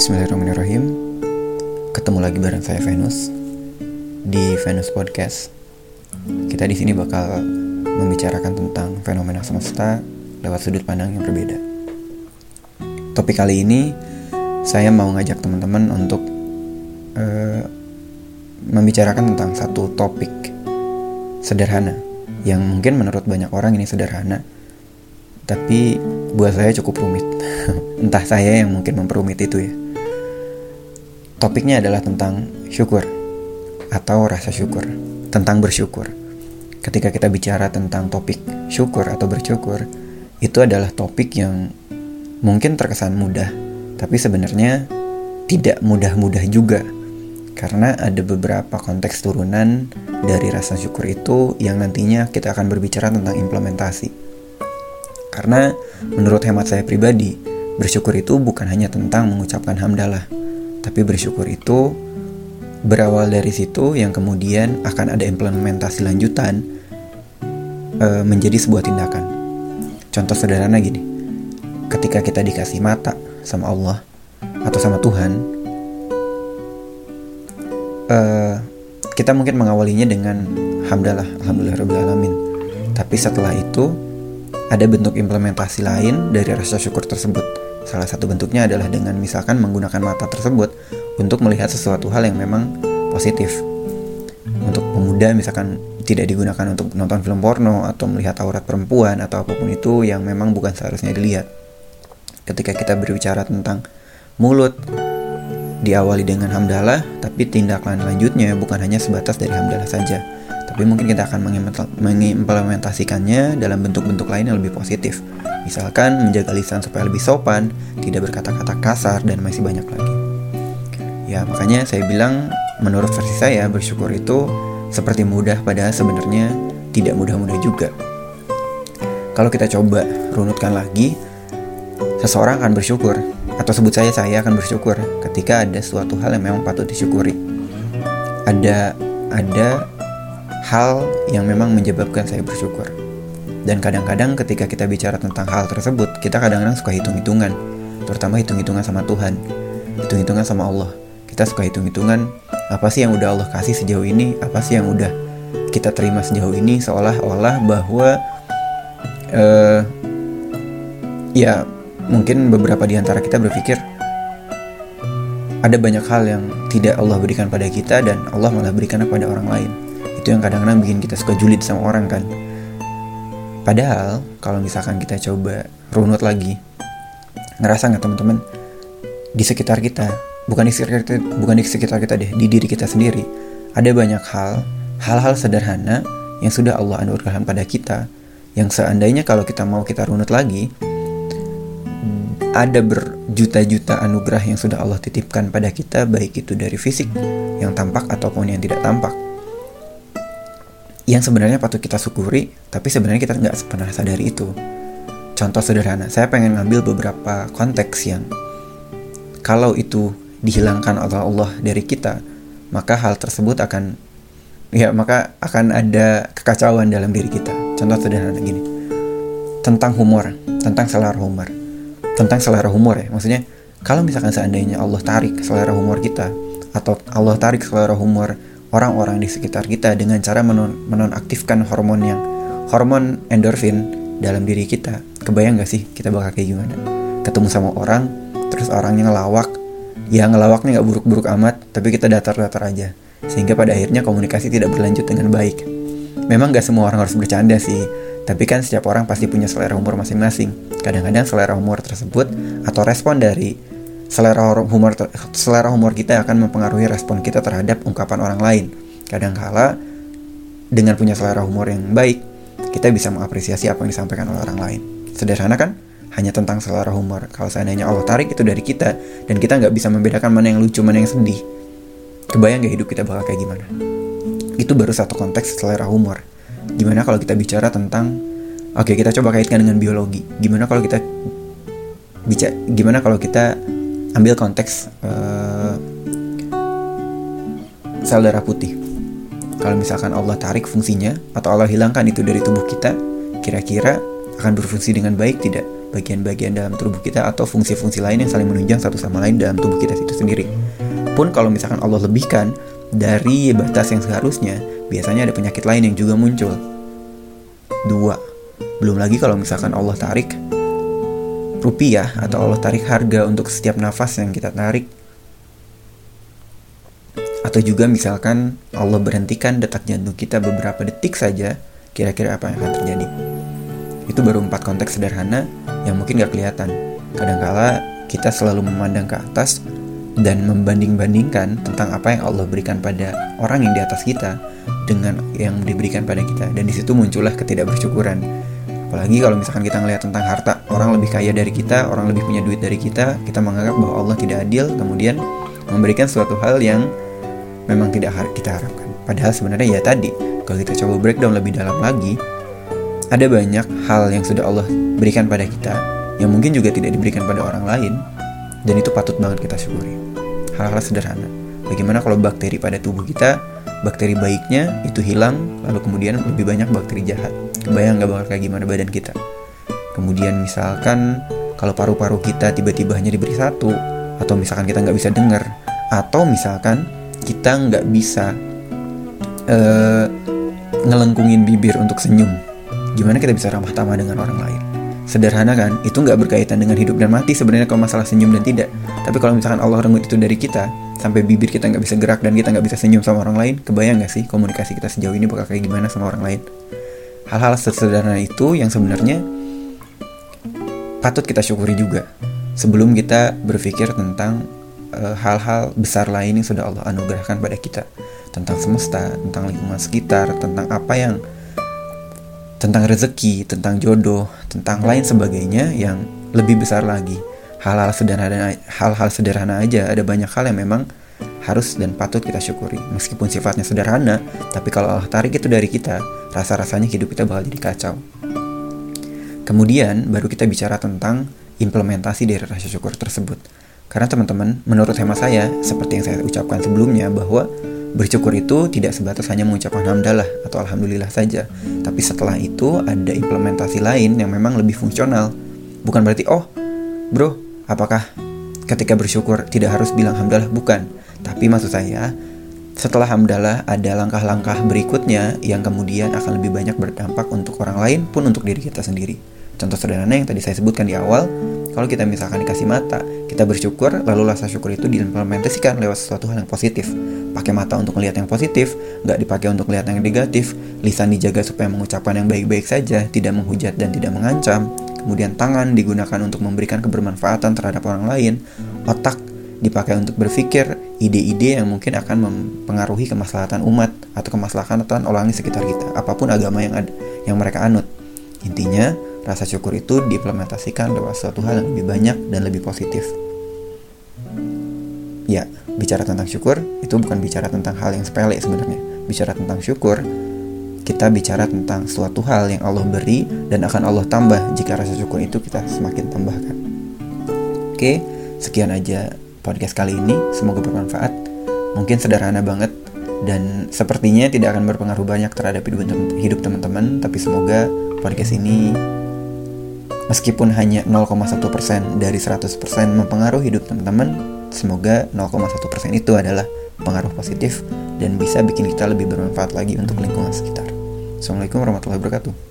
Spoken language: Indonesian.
Bismillahirrahmanirrahim. Ketemu lagi bareng saya Venus di Venus Podcast. Kita di sini bakal membicarakan tentang fenomena semesta lewat sudut pandang yang berbeda. Topik kali ini saya mau ngajak teman-teman untuk uh, membicarakan tentang satu topik sederhana yang mungkin menurut banyak orang ini sederhana, tapi buat saya cukup rumit. Entah saya yang mungkin memperumit itu ya. Topiknya adalah tentang syukur atau rasa syukur, tentang bersyukur. Ketika kita bicara tentang topik syukur atau bersyukur, itu adalah topik yang mungkin terkesan mudah, tapi sebenarnya tidak mudah-mudah juga. Karena ada beberapa konteks turunan dari rasa syukur itu yang nantinya kita akan berbicara tentang implementasi. Karena menurut hemat saya pribadi, bersyukur itu bukan hanya tentang mengucapkan hamdalah, tapi bersyukur itu berawal dari situ yang kemudian akan ada implementasi lanjutan e, menjadi sebuah tindakan. Contoh sederhana gini, ketika kita dikasih mata sama Allah atau sama Tuhan, e, kita mungkin mengawalinya dengan hamdalah, alhamdulillahirobbilalamin. Tapi setelah itu ada bentuk implementasi lain dari rasa syukur tersebut Salah satu bentuknya adalah dengan misalkan menggunakan mata tersebut untuk melihat sesuatu hal yang memang positif. Untuk pemuda misalkan tidak digunakan untuk nonton film porno atau melihat aurat perempuan atau apa pun itu yang memang bukan seharusnya dilihat. Ketika kita berbicara tentang mulut diawali dengan hamdalah, tapi tindakan lanjutnya bukan hanya sebatas dari hamdalah saja tapi mungkin kita akan mengimplementasikannya dalam bentuk-bentuk lain yang lebih positif. Misalkan menjaga lisan supaya lebih sopan, tidak berkata-kata kasar, dan masih banyak lagi. Ya, makanya saya bilang menurut versi saya bersyukur itu seperti mudah padahal sebenarnya tidak mudah-mudah juga. Kalau kita coba runutkan lagi, seseorang akan bersyukur atau sebut saya saya akan bersyukur ketika ada suatu hal yang memang patut disyukuri. Ada ada hal yang memang menyebabkan saya bersyukur. Dan kadang-kadang ketika kita bicara tentang hal tersebut, kita kadang-kadang suka hitung-hitungan, terutama hitung-hitungan sama Tuhan, hitung-hitungan sama Allah. Kita suka hitung-hitungan apa sih yang udah Allah kasih sejauh ini, apa sih yang udah kita terima sejauh ini, seolah-olah bahwa uh, ya mungkin beberapa di antara kita berpikir ada banyak hal yang tidak Allah berikan pada kita dan Allah malah berikan kepada orang lain itu yang kadang-kadang bikin kita suka julid sama orang kan? Padahal kalau misalkan kita coba runut lagi ngerasa nggak teman-teman? Di sekitar kita bukan di sekitar kita bukan di sekitar kita deh di diri kita sendiri ada banyak hal hal-hal sederhana yang sudah Allah anugerahkan pada kita yang seandainya kalau kita mau kita runut lagi ada berjuta-juta anugerah yang sudah Allah titipkan pada kita baik itu dari fisik yang tampak ataupun yang tidak tampak yang sebenarnya patut kita syukuri, tapi sebenarnya kita nggak pernah sadari itu. Contoh sederhana, saya pengen ngambil beberapa konteks yang kalau itu dihilangkan oleh Allah dari kita, maka hal tersebut akan ya maka akan ada kekacauan dalam diri kita. Contoh sederhana gini. Tentang humor, tentang selera humor. Tentang selera humor ya. Maksudnya kalau misalkan seandainya Allah tarik selera humor kita atau Allah tarik selera humor orang-orang di sekitar kita dengan cara menon menonaktifkan hormon yang hormon endorfin dalam diri kita. Kebayang gak sih kita bakal kayak gimana? Ketemu sama orang, terus orangnya ngelawak, ya ngelawaknya nggak buruk-buruk amat, tapi kita datar-datar aja. Sehingga pada akhirnya komunikasi tidak berlanjut dengan baik. Memang gak semua orang harus bercanda sih, tapi kan setiap orang pasti punya selera humor masing-masing. Kadang-kadang selera humor tersebut atau respon dari selera humor selera humor kita akan mempengaruhi respon kita terhadap ungkapan orang lain. Kadangkala dengan punya selera humor yang baik, kita bisa mengapresiasi apa yang disampaikan oleh orang lain. Sederhana kan? Hanya tentang selera humor. Kalau seandainya Allah tarik itu dari kita, dan kita nggak bisa membedakan mana yang lucu, mana yang sedih. Kebayang gak hidup kita bakal kayak gimana? Itu baru satu konteks selera humor. Gimana kalau kita bicara tentang, oke kita coba kaitkan dengan biologi. Gimana kalau kita bicara, gimana kalau kita ambil konteks uh, sel darah putih. Kalau misalkan Allah tarik fungsinya atau Allah hilangkan itu dari tubuh kita, kira-kira akan berfungsi dengan baik tidak? bagian-bagian dalam tubuh kita atau fungsi-fungsi lain yang saling menunjang satu sama lain dalam tubuh kita itu sendiri. Pun kalau misalkan Allah lebihkan dari batas yang seharusnya, biasanya ada penyakit lain yang juga muncul. Dua, belum lagi kalau misalkan Allah tarik rupiah atau Allah tarik harga untuk setiap nafas yang kita tarik. Atau juga misalkan Allah berhentikan detak jantung kita beberapa detik saja kira-kira apa yang akan terjadi? Itu baru empat konteks sederhana yang mungkin gak kelihatan. Kadangkala kita selalu memandang ke atas dan membanding-bandingkan tentang apa yang Allah berikan pada orang yang di atas kita dengan yang diberikan pada kita. Dan di situ muncullah ketidakbersyukuran Apalagi kalau misalkan kita ngelihat tentang harta, orang lebih kaya dari kita, orang lebih punya duit dari kita, kita menganggap bahwa Allah tidak adil, kemudian memberikan suatu hal yang memang tidak kita harapkan. Padahal sebenarnya ya tadi, kalau kita coba breakdown lebih dalam lagi, ada banyak hal yang sudah Allah berikan pada kita yang mungkin juga tidak diberikan pada orang lain dan itu patut banget kita syukuri. Hal-hal sederhana. Bagaimana kalau bakteri pada tubuh kita, bakteri baiknya itu hilang, lalu kemudian lebih banyak bakteri jahat. Kebayang gak bakal kayak gimana badan kita? Kemudian misalkan kalau paru-paru kita tiba-tiba hanya diberi satu atau misalkan kita nggak bisa dengar atau misalkan kita nggak bisa uh, ngelengkungin bibir untuk senyum gimana kita bisa ramah tamah dengan orang lain sederhana kan? Itu nggak berkaitan dengan hidup dan mati sebenarnya kalau masalah senyum dan tidak. Tapi kalau misalkan Allah renggut itu dari kita sampai bibir kita nggak bisa gerak dan kita nggak bisa senyum sama orang lain kebayang nggak sih komunikasi kita sejauh ini bakal kayak gimana sama orang lain? Hal-hal sederhana itu yang sebenarnya patut kita syukuri juga. Sebelum kita berpikir tentang eh, hal-hal besar lain yang sudah Allah anugerahkan pada kita. Tentang semesta, tentang lingkungan sekitar, tentang apa yang tentang rezeki, tentang jodoh, tentang lain sebagainya yang lebih besar lagi. Hal-hal sederhana hal-hal sederhana aja ada banyak hal yang memang harus dan patut kita syukuri. Meskipun sifatnya sederhana, tapi kalau Allah tarik itu dari kita, rasa-rasanya hidup kita bakal jadi kacau. Kemudian baru kita bicara tentang implementasi dari rasa syukur tersebut. Karena teman-teman, menurut hemat saya, seperti yang saya ucapkan sebelumnya bahwa bersyukur itu tidak sebatas hanya mengucapkan hamdalah atau alhamdulillah saja. Tapi setelah itu ada implementasi lain yang memang lebih fungsional. Bukan berarti, oh bro, apakah ketika bersyukur tidak harus bilang hamdalah? Bukan tapi maksud saya, setelah hamdalah ada langkah-langkah berikutnya yang kemudian akan lebih banyak berdampak untuk orang lain pun untuk diri kita sendiri. Contoh sederhana yang tadi saya sebutkan di awal, kalau kita misalkan dikasih mata, kita bersyukur, lalu rasa syukur itu diimplementasikan lewat sesuatu hal yang positif. Pakai mata untuk melihat yang positif, nggak dipakai untuk melihat yang negatif. Lisan dijaga supaya mengucapkan yang baik-baik saja, tidak menghujat dan tidak mengancam. Kemudian tangan digunakan untuk memberikan kebermanfaatan terhadap orang lain. Otak dipakai untuk berpikir ide-ide yang mungkin akan mempengaruhi kemaslahatan umat atau kemaslahatan orang di sekitar kita, apa pun agama yang ada, yang mereka anut. Intinya, rasa syukur itu diimplementasikan lewat suatu hal yang lebih banyak dan lebih positif. Ya, bicara tentang syukur itu bukan bicara tentang hal yang sepele sebenarnya. Bicara tentang syukur, kita bicara tentang suatu hal yang Allah beri dan akan Allah tambah jika rasa syukur itu kita semakin tambahkan. Oke, sekian aja podcast kali ini. Semoga bermanfaat. Mungkin sederhana banget dan sepertinya tidak akan berpengaruh banyak terhadap hidup teman-teman, tapi semoga podcast ini meskipun hanya 0,1% dari 100% mempengaruhi hidup teman-teman, semoga 0,1% itu adalah pengaruh positif dan bisa bikin kita lebih bermanfaat lagi untuk lingkungan sekitar. Assalamualaikum warahmatullahi wabarakatuh.